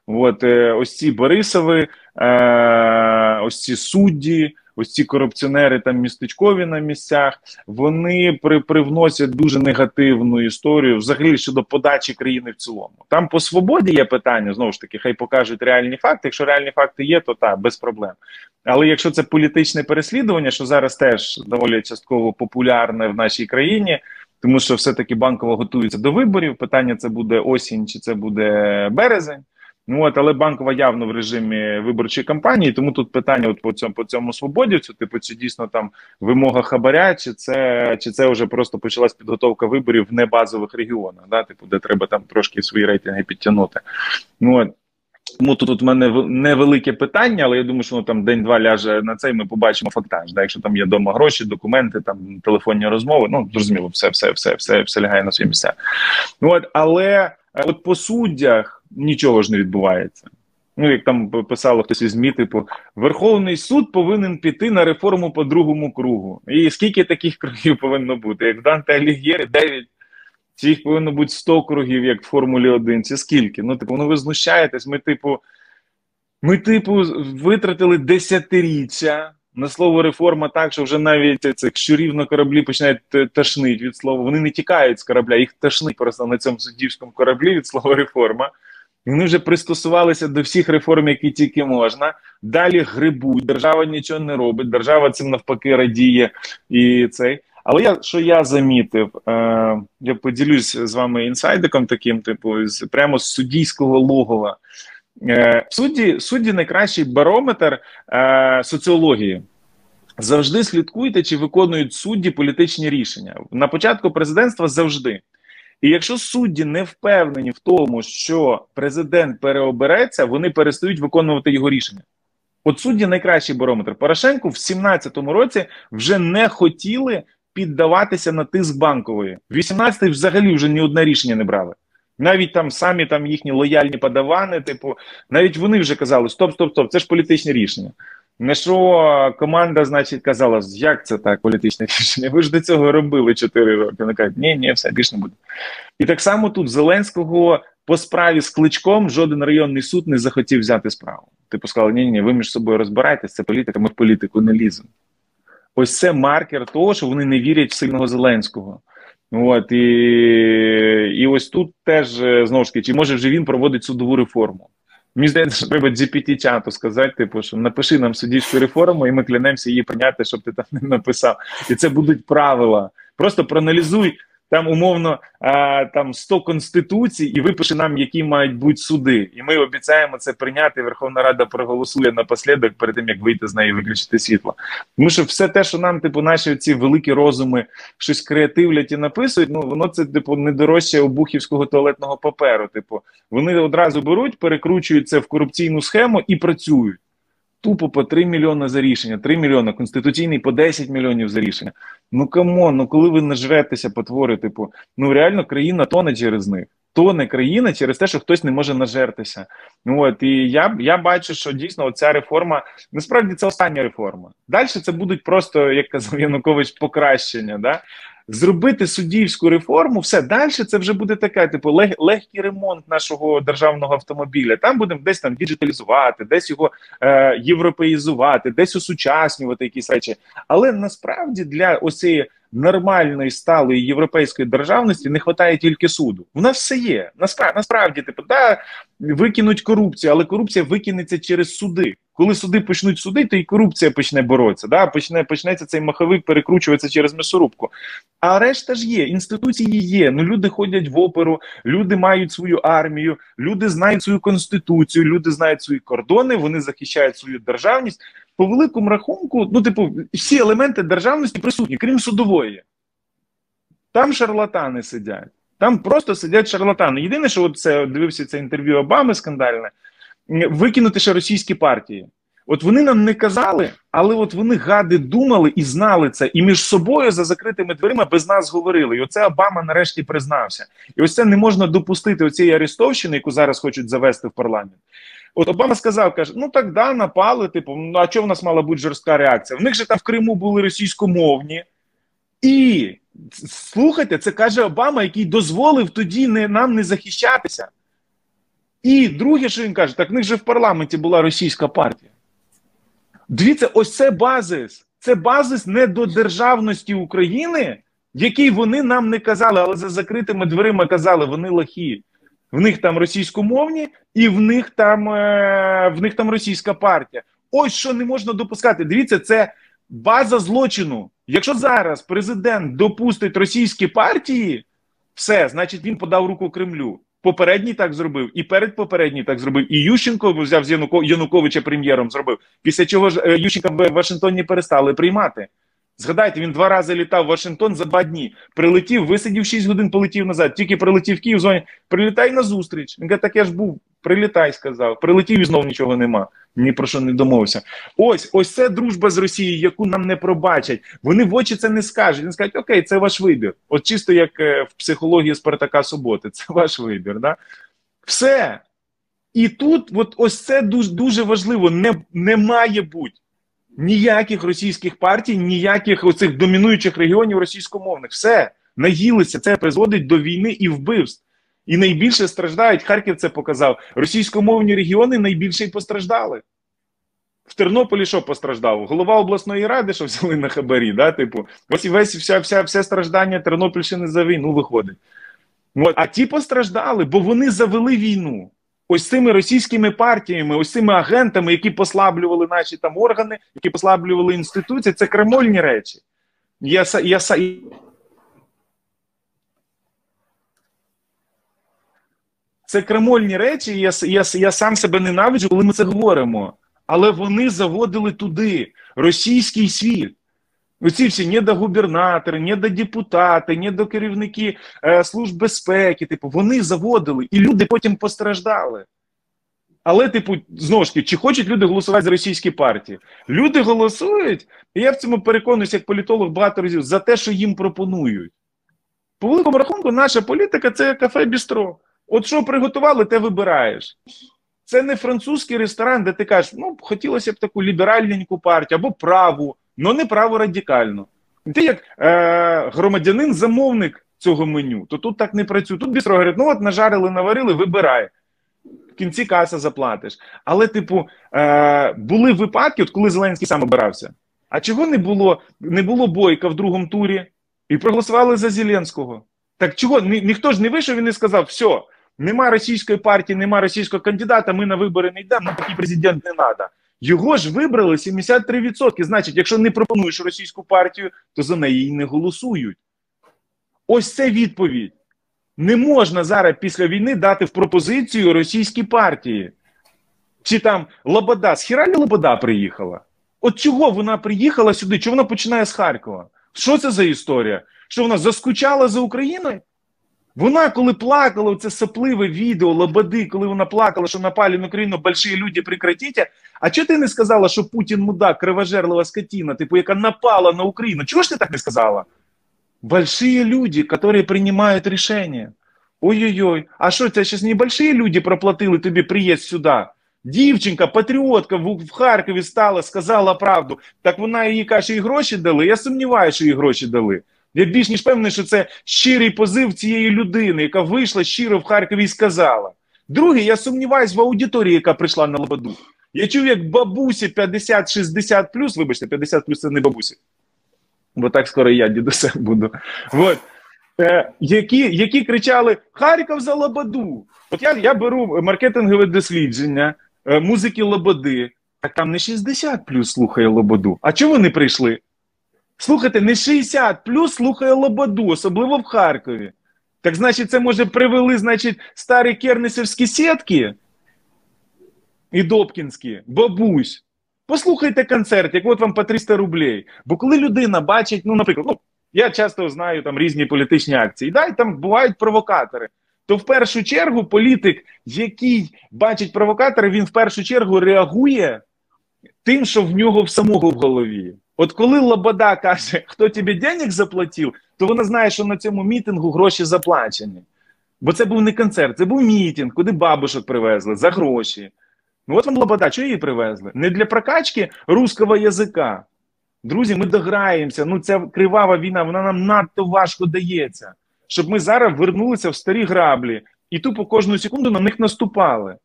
От е, ось ці Борисови, е, ось ці судді, ось ці корупціонери там містечкові на місцях. Вони при, привносять дуже негативну історію взагалі щодо подачі країни в цілому. Там по свободі є питання знову ж таки, хай покажуть реальні факти. Якщо реальні факти є, то так, без проблем. Але якщо це політичне переслідування, що зараз теж доволі частково популярне в нашій країні. Тому що все-таки банкова готується до виборів. Питання це буде осінь чи це буде березень. Ну от, але банкова явно в режимі виборчої кампанії, тому тут питання от по цьому по цьому свободівцю, типу, чи дійсно там вимога хабаря, чи це чи це вже просто почалась підготовка виборів в небазових регіонах, да, типу, де треба там трошки свої рейтинги підтягнути. Ну от. Тому тут, тут в мене невелике питання, але я думаю, що ну, там день-два ляже на це, і ми побачимо фактаж. Да? Якщо там є вдома гроші, документи, там телефонні розмови, ну зрозуміло, все, все, все, все, все лягає на свої місця. Ну, от, але от по суддях нічого ж не відбувається. Ну, як там писало хтось із ЗМІ, типу, Верховний суд повинен піти на реформу по другому кругу. І скільки таких кругів повинно бути? Як Данте Алігєрі 9, чи їх повинно бути 100 кругів, як в Формулі 1, чи скільки? Ну, типу, ну ви знущаєтесь, ми, типу, ми, типу, витратили десятиріччя на слово реформа так, що вже навіть цих щурів на кораблі починають ташнити від слова. Вони не тікають з корабля, їх ташнить просто на цьому суддівському кораблі від слова реформа. Вони вже пристосувалися до всіх реформ, які тільки можна. Далі грибуть, держава нічого не робить, держава цим навпаки радіє і цей. Але я що я замітив, е, я поділюсь з вами інсайдиком таким, типу, з прямо з суддійського логова. Е, Судді судді найкращий барометр е, соціології. Завжди слідкуйте, чи виконують судді політичні рішення. На початку президентства завжди. І якщо судді не впевнені в тому, що президент переобереться, вони перестають виконувати його рішення. От судді найкращий барометр. Порошенку в 2017 році вже не хотіли піддаватися на тиск банкової. В 18-й взагалі вже ні одне рішення не брали. Навіть там самі там їхні лояльні подавани, типу, навіть вони вже казали: стоп, стоп, стоп, це ж політичне рішення. Не що команда, значить, казала, як це так, політичне рішення? Ви ж до цього робили 4 роки. Вони кажуть, ні, ні, все більше не буде. І так само тут Зеленського по справі з кличком жоден районний суд не захотів взяти справу. Типу сказали, ні, ні, ви між собою розбирайтесь, це політика, ми в політику не ліземо. Ось це маркер того, що вони не вірять в сильного Зеленського. От і і ось тут теж е, знову ж таки, чи може вже він проводить судову реформу? Мені здається, що треба GPT-чату сказати, типу, що напиши нам суддівську реформу, і ми клянемося її прийняти, щоб ти там не написав. І це будуть правила. Просто проаналізуй там умовно а, там 100 конституцій і випише нам, які мають бути суди. І ми обіцяємо це прийняти. Верховна Рада проголосує напослідок перед тим, як вийти з неї, виключити світло. Тому що все те, що нам, типу, наші ці великі розуми щось креативлять і написують, ну воно це типу не дорожче обухівського туалетного паперу. Типу, вони одразу беруть, перекручують це в корупційну схему і працюють тупо по 3 мільйони за рішення, 3 мільйони, конституційний по 10 мільйонів за рішення. Ну come on, ну коли ви нажретеся потвори, типу, ну реально країна тоне через них. Тоне країна через те, що хтось не може нажертися. От і я я бачу, що дійсно ця реформа насправді це остання реформа. Далі це будуть просто, як казав Янукович, покращення. Да? Зробити суддівську реформу, все далі це вже буде таке, типу лег, легкий ремонт нашого державного автомобіля. Там будемо десь там діджиталізувати, десь його е, європеїзувати, десь осучаснювати якісь речі. Але насправді для ось нормальної сталої європейської державності не вистачає тільки суду. У нас все є. Насправді, насправді, типу, да, викинуть корупцію, але корупція викинеться через суди. Коли суди почнуть судити, і корупція почне боротися. Да? Почне почнеться цей маховик, перекручуватися через м'ясорубку. А решта ж є, інституції є. Ну люди ходять в оперу, люди мають свою армію, люди знають свою конституцію, люди знають свої кордони, вони захищають свою державність. По великому рахунку, ну, типу, всі елементи державності присутні, крім судової. Там шарлатани сидять. Там просто сидять шарлатани. Єдине, що от це дивився це інтерв'ю Обами скандальне, викинути ще російські партії. От вони нам не казали, але от вони гади думали і знали це, і між собою за закритими дверима без нас говорили. І оце Обама нарешті признався. І ось це не можна допустити оцієї арестовщини, яку зараз хочуть завести в парламент. От Обама сказав, каже: ну так да, напали. Типу, ну а чого в нас мала бути жорстка реакція? В них же там в Криму були російськомовні. І слухайте, це каже Обама, який дозволив тоді не, нам не захищатися. І друге, що він каже, так в них же в парламенті була російська партія. Дивіться, ось це базис. Це базис недодержавності України, який вони нам не казали, але за закритими дверима казали, вони лохі. В них там російськомовні, і в них там е, в них там російська партія. Ось що не можна допускати. Дивіться, це база злочину. Якщо зараз президент допустить російські партії, все, значить він подав руку Кремлю. Попередній так зробив, і передпопередній так зробив. І Ющенко взяв з Януковича прем'єром. Зробив. Після чого ж е, Ющенка в Вашингтоні перестали приймати. Згадайте, він два рази літав в Вашингтон за два дні. Прилетів, висидів 6 годин, полетів назад. Тільки прилетів в Київ, зоні прилітай на зустріч. Він каже, так я ж був, прилітай, сказав. Прилетів і знов нічого нема. Ні про що не домовився. Ось ось це дружба з Росією, яку нам не пробачать. Вони в очі це не скажуть. Вони скажуть, окей, це ваш вибір. От чисто як е, в психології Спартака Суботи, [LAUGHS] це ваш вибір. Да? Все. І тут, от ось це дуже дуже важливо. Не, не має бути ніяких російських партій, ніяких оцих домінуючих регіонів російськомовних. Все наїлися. Це призводить до війни і вбивств. І найбільше страждають. Харків це показав. Російськомовні регіони найбільше й постраждали. В Тернополі що постраждав? Голова обласної ради, що взяли на хабарі, да? типу, ось і весь вся, вся, все страждання Тернопільщини за війну виходить. От. А ті постраждали, бо вони завели війну ось цими російськими партіями, ось цими агентами, які послаблювали наші там органи, які послаблювали інституції, це кремольні речі. Я, я, Це кремольні речі, я, я, я сам себе ненавиджу, коли ми це говоримо. Але вони заводили туди російський світ. Оці всі недогубернатори, недодепутати, недокерівники е, служб безпеки, типу, вони заводили, і люди потім постраждали. Але, типу, знову ж таки, чи хочуть люди голосувати за російські партії? Люди голосують, і я в цьому переконуюся, як політолог багато разів, за те, що їм пропонують. По великому рахунку, наша політика це кафе бістро. От що приготували, те вибираєш. Це не французький ресторан, де ти кажеш, ну, хотілося б таку ліберальненьку партію або праву але не право радикально. Ти як е, громадянин-замовник цього меню, то тут так не працює. Тут бістро говорять, ну от нажарили, наварили, вибирай. В кінці каса заплатиш. Але, типу, е, були випадки, от коли Зеленський сам обирався. А чого не було не було бойка в другому турі і проголосували за Зеленського? Так чого? Ні, ніхто ж не вийшов і не сказав, все, нема російської партії, нема російського кандидата, ми на вибори не йдемо, нам такий президент не треба. Його ж вибрали 73%. Значить, якщо не пропонуєш російську партію, то за неї не голосують. Ось це відповідь. Не можна зараз після війни дати в пропозицію російській партії. Чи там Лобода, з Хіралі Лобода приїхала? От чого вона приїхала сюди? Чого вона починає з Харкова? Що це за історія? Що вона заскучала за Україною? Вона, коли плакала, це сопливе відео Лободи, коли вона плакала, що напали на Україну больші люди, прекратіть. А чого ти не сказала, що Путін мудак, кривожерлива скотина, типу, яка напала на Україну? Чого ж ти так не сказала? Большие люди, які приймають рішення. Ой-ой-ой, а що це зараз не большие люди проплатили тобі приїзд сюди? Дівчинка, патріотка в Харкові стала, сказала правду. Так вона їй каже, і гроші дали. Я сумніваюся, що їй гроші дали. Я більш ніж певний, що це щирий позив цієї людини, яка вийшла щиро в Харкові і сказала. Друге, я сумніваюсь в аудиторії, яка прийшла на Лободу. Я чув, як бабусі 50-60 плюс, вибачте, 50 плюс це не бабусі. Бо так скоро я дідусем буду. От. Е, які які кричали: Харків за Лободу. От я я беру маркетингове дослідження е, музики Лободи. Так там не 60 плюс слухає Лободу. А чому вони прийшли? Слухайте, не 60 плюс слухає Лободу, особливо в Харкові. Так значить, це може привели, значить, старі кернесівські сітки і Добкінські, бабусь. Послухайте концерт, як от вам по 300 рублей. Бо коли людина бачить, ну, наприклад, ну, я часто знаю там різні політичні акції, да, і там бувають провокатори. То в першу чергу політик, який бачить провокатори, він в першу чергу реагує тим, що в нього в самого в голові. От коли Лобода каже, [LAUGHS] хто тобі денег заплатив, то вона знає, що на цьому мітингу гроші заплачені. Бо це був не концерт, це був мітинг, куди бабушок привезли за гроші. Ну от вам Лобода, що її привезли? Не для прокачки русского язика. Друзі, ми дограємося. Ну, ця кривава війна, вона нам надто важко дається. Щоб ми зараз вернулися в старі граблі і тупо кожну секунду на них наступали.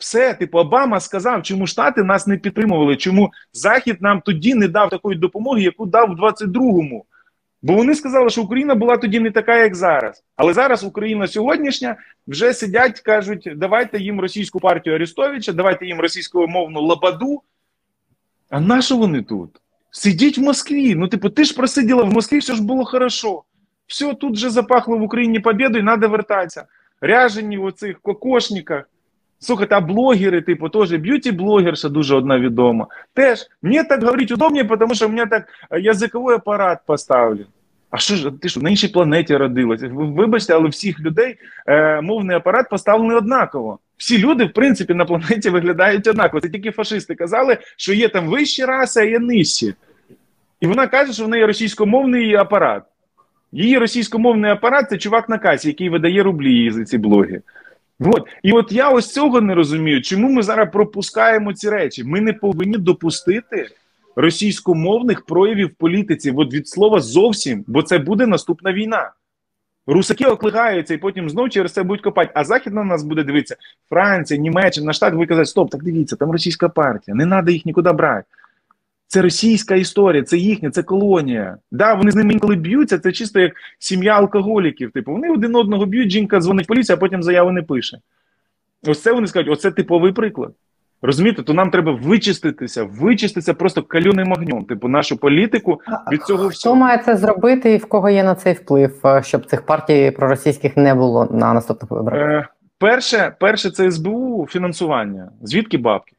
Все, типу, Обама сказав, чому Штати нас не підтримували, чому Захід нам тоді не дав такої допомоги, яку дав в 22-му. Бо вони сказали, що Україна була тоді не така, як зараз. Але зараз Україна сьогоднішня вже сидять, кажуть, давайте їм російську партію Арестовича, давайте їм російськомовну Лабаду. А на що вони тут? Сидіть в Москві. Ну, типу, ти ж просиділа в Москві, все ж було хорошо. Все, тут вже запахло в Україні побєдою, треба вертатися. Ряжені в оцих кокошниках. Слухайте, а блогери, типу, теж б'юті-блогерша дуже одна відома. Теж мені так говорити удобніше, тому що у мене так язиковий апарат поставлен. А що ж, ти що на іншій планеті родилася? Вибачте, але всіх людей е, мовний апарат поставлений однаково. Всі люди, в принципі, на планеті виглядають однаково. Це тільки фашисти казали, що є там вищі раси, а є нижчі. І вона каже, що в неї російськомовний апарат. Її російськомовний апарат це чувак на касі, який видає рублі за ці блоги. От. І от я ось цього не розумію, чому ми зараз пропускаємо ці речі. Ми не повинні допустити російськомовних проявів політиці от від слова зовсім, бо це буде наступна війна. Русаки оклигаються і потім знову через це будуть копати. А захід на нас буде дивитися Франція, Німеччина, Штат буде казати, стоп, так дивіться, там російська партія, не треба їх нікуди брати. Це російська історія, це їхня, це колонія. Да, вони з ними інколи б'ються, це чисто як сім'я алкоголіків. Типу, вони один одного б'ють, жінка дзвонить в поліцію, а потім заяви не пише. Ось це вони скажуть, оце типовий приклад. Розумієте, то нам треба вичиститися, вичиститися просто калюним огнем, типу нашу політику від цього всього. Хто має це зробити і в кого є на цей вплив, е, щоб цих партій проросійських не було на наступних виборах? Е, перше, перше, це СБУ фінансування. Звідки бабки?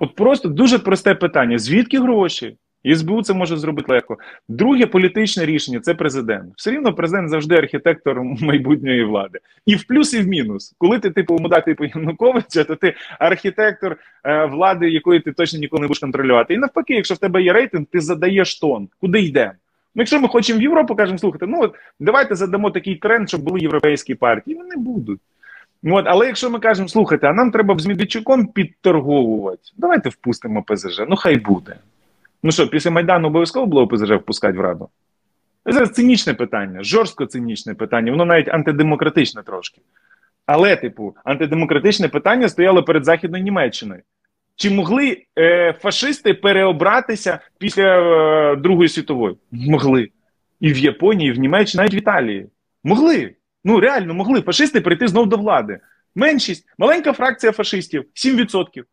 От просто дуже просте питання: звідки гроші? СБУ це може зробити легко. Друге політичне рішення це президент. Все рівно президент завжди архітектор майбутньої влади. І в плюс, і в мінус. Коли ти типу мудак типу Януковича, то ти архітектор е, влади, якої ти точно ніколи не будеш контролювати. І навпаки, якщо в тебе є рейтинг, ти задаєш тон, куди йдемо. Ну, якщо ми хочемо в Європу, кажемо, слухайте, ну от давайте задамо такий тренд, щоб були європейські партії. Вони будуть. От, але якщо ми кажемо, слухайте, а нам треба б з Медведчуком підторговувати, давайте впустимо ПЗЖ. Ну хай буде. Ну що, після Майдану обов'язково було ОПЗЖ впускати в Раду? Це зараз цинічне питання, жорстко цинічне питання, воно навіть антидемократичне трошки. Але, типу, антидемократичне питання стояло перед Західною Німеччиною. Чи могли е, фашисти переобратися після е, Другої світової? Могли. І в Японії, і в Німеччині, навіть в Італії. Могли. Ну, реально могли фашисти прийти знов до влади. Меншість, маленька фракція фашистів, 7%.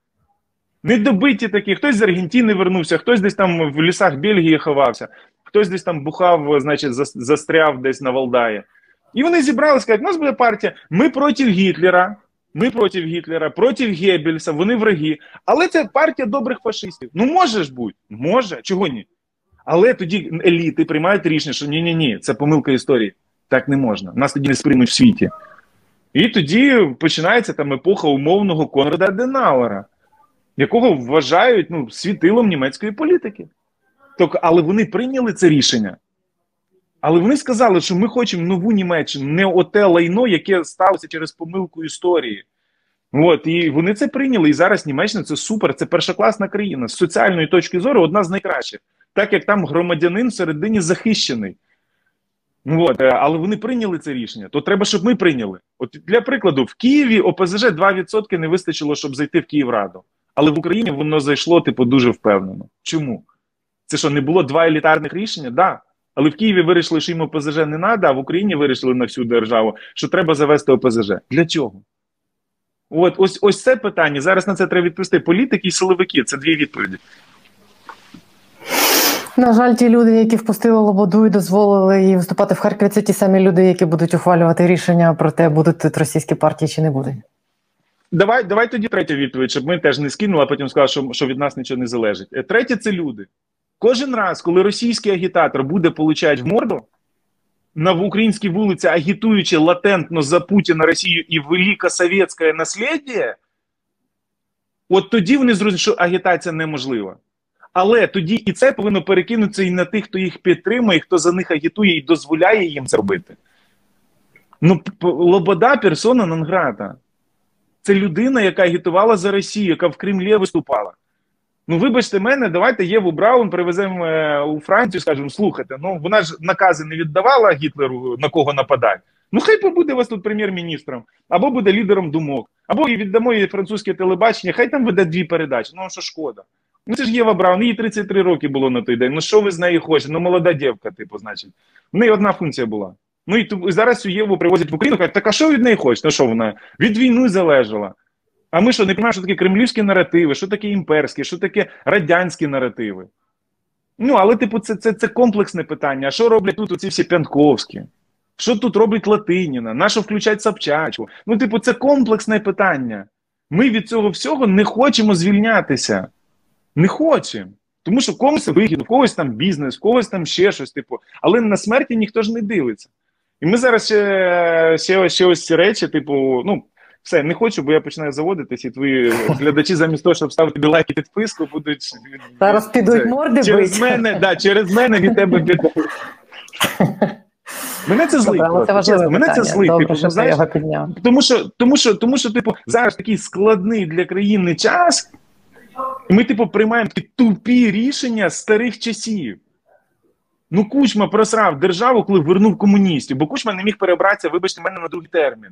Недобиті такі, хтось з Аргентини вернувся, хтось десь там в лісах Бельгії ховався, хтось десь там бухав, значить, застряв десь на Валдаї. І вони зібралися, кажуть, у нас буде партія, ми проти Гітлера, ми проти Гітлера, проти Геббельса, вони враги. Але це партія добрих фашистів. Ну може ж бути, може, чого ні? Але тоді еліти приймають рішення, що ні-ні, ні це помилка історії. Так не можна. Нас тоді не сприймуть в світі. І тоді починається там епоха умовного Конрада Денауера якого вважають ну, світилом німецької політики. Тобто, але вони прийняли це рішення. Але вони сказали, що ми хочемо нову Німеччину, не оте лайно, яке сталося через помилку історії. От, І вони це прийняли. І зараз Німеччина це супер, це першокласна країна. З соціальної точки зору одна з найкращих, так як там громадянин всередині захищений. От, е, Але вони прийняли це рішення. То треба, щоб ми прийняли. От Для прикладу, в Києві ОПЗЖ 2% не вистачило, щоб зайти в Київраду. Але в Україні воно зайшло, типу, дуже впевнено. Чому? Це що, не було два елітарних рішення? Так. Да. Але в Києві вирішили, що їм ОПЗЖ не треба, а в Україні вирішили на всю державу, що треба завести ОПЗЖ. Для чого? От ось ось це питання. Зараз на це треба відповісти. Політики і силовики це дві відповіді. На жаль, ті люди, які впустили Лободу і дозволили їй виступати в Харкові, це ті самі люди, які будуть ухвалювати рішення про те, будуть тут російські партії чи не будуть. Давай давай тоді третя відповідь, щоб ми теж не скинули, а потім сказали, що що від нас нічого не залежить. Е, третє це люди. Кожен раз, коли російський агітатор буде получати в морду на українській вулиці, агітуючи латентно за Путіна Росію і великосовєтське наслідя, от тоді вони зрозуміють, що агітація неможлива. Але тоді і це повинно перекинутися і на тих, хто їх підтримує, хто за них агітує і дозволяє їм це робити. Ну, Лобода персона Нонграта. Це людина, яка агітувала за Росію, яка в Кремлі виступала. Ну, вибачте мене, давайте Єву Браун привеземо е, у Францію, скажемо, слухайте, ну вона ж накази не віддавала Гітлеру на кого нападати. Ну, хай побуде вас тут прем'єр-міністром, або буде лідером думок, або і віддамо їй французьке телебачення, хай там веде дві передачі. Ну, що шкода. Ну, це ж Єва Браун, їй 33 роки було на той день. Ну, що ви з нею хочете? Ну, молода дівка, типу, значить. В неї одна функція була. Ну і зараз цю Єву привозять в Україну, кажуть, так а що від неї хочете? Ну що вона? Від війни залежала. А ми що, не розуміємо, що таке кремлівські наративи, що таке імперські, що таке радянські наративи? Ну, але, типу, це це, це комплексне питання. А що роблять тут оці всі Пянковські? Що тут робить Латиніна? На що включать Собчачку? Ну, типу, це комплексне питання. Ми від цього всього не хочемо звільнятися. Не хочемо. Тому що комусь вихід, у когось там бізнес, у когось там ще щось, типу, але на смерті ніхто ж не дивиться. І ми зараз ще ще, ще ось ці речі, типу, ну, все, не хочу, бо я починаю заводитись, і твої глядачі, замість того, щоб ставити тобі лайк і підписку, будуть зараз підуть морди через бить. мене, да, через мене від тебе підуть. Мене це злить. Це важливе Мене це злить. Добре, типу, що знаєш, його. Тому що, тому, що, тому що, типу, зараз такий складний для країни час, ми, типу, приймаємо такі тупі рішення старих часів. Ну, Кучма просрав державу, коли вернув комуністів, бо Кучма не міг перебратися, вибачте, мене на другий термін.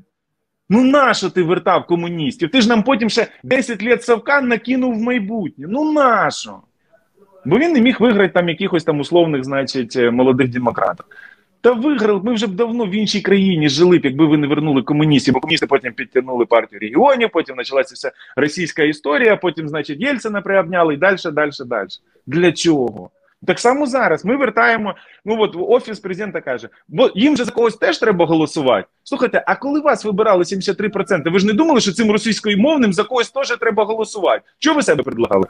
Ну, нащо ти вертав комуністів? Ти ж нам потім ще 10 літ Савка накинув в майбутнє. Ну нащо? Бо він не міг виграти там якихось там условних, значить, е, молодих демократів. Та виграв, ми вже б давно в іншій країні жили б, якби ви не вернули комуністів, бо комуністи потім підтягнули партію регіонів, потім почалася вся російська історія, потім, значить, Єльцина приобняли і далі, далі, далі. Для чого? Так само зараз ми вертаємо. Ну от офіс президента каже, бо їм же за когось теж треба голосувати. Слухайте, а коли вас вибирали 73%, ви ж не думали, що цим російськомовним за когось теж треба голосувати? Чого ви себе предлагали?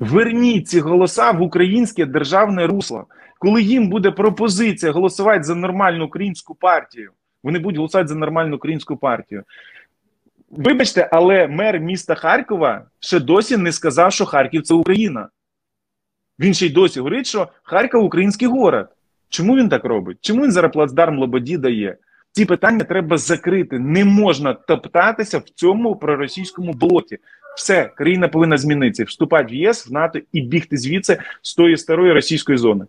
Верніть ці голоса в українське державне русло. Коли їм буде пропозиція голосувати за нормальну українську партію, вони будуть голосувати за нормальну українську партію. Вибачте, але мер міста Харкова ще досі не сказав, що Харків це Україна. Він ще й досі говорить, що Харків український город. Чому він так робить? Чому він зараз плацдарм Лободі дає? Ці питання треба закрити. Не можна топтатися в цьому проросійському блоті. Все, країна повинна змінитися, вступати в ЄС, в НАТО і бігти звідси з тої старої російської зони.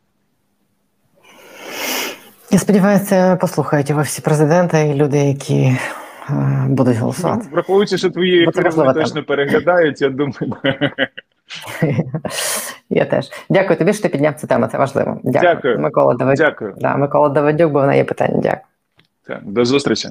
Я сподіваюся, послухають його всі президенти і люди, які е, будуть голосувати. Ну, враховуючи, що твої ефіри точно переглядають, я думаю. [LAUGHS] Я теж дякую тобі, що ти підняв цю тему. Це важливо. Дякую. Дякую. Микола Давидюк. Дякую. Да, Микола Давидюк, бо в є питання. Дякую. Так, До зустрічі.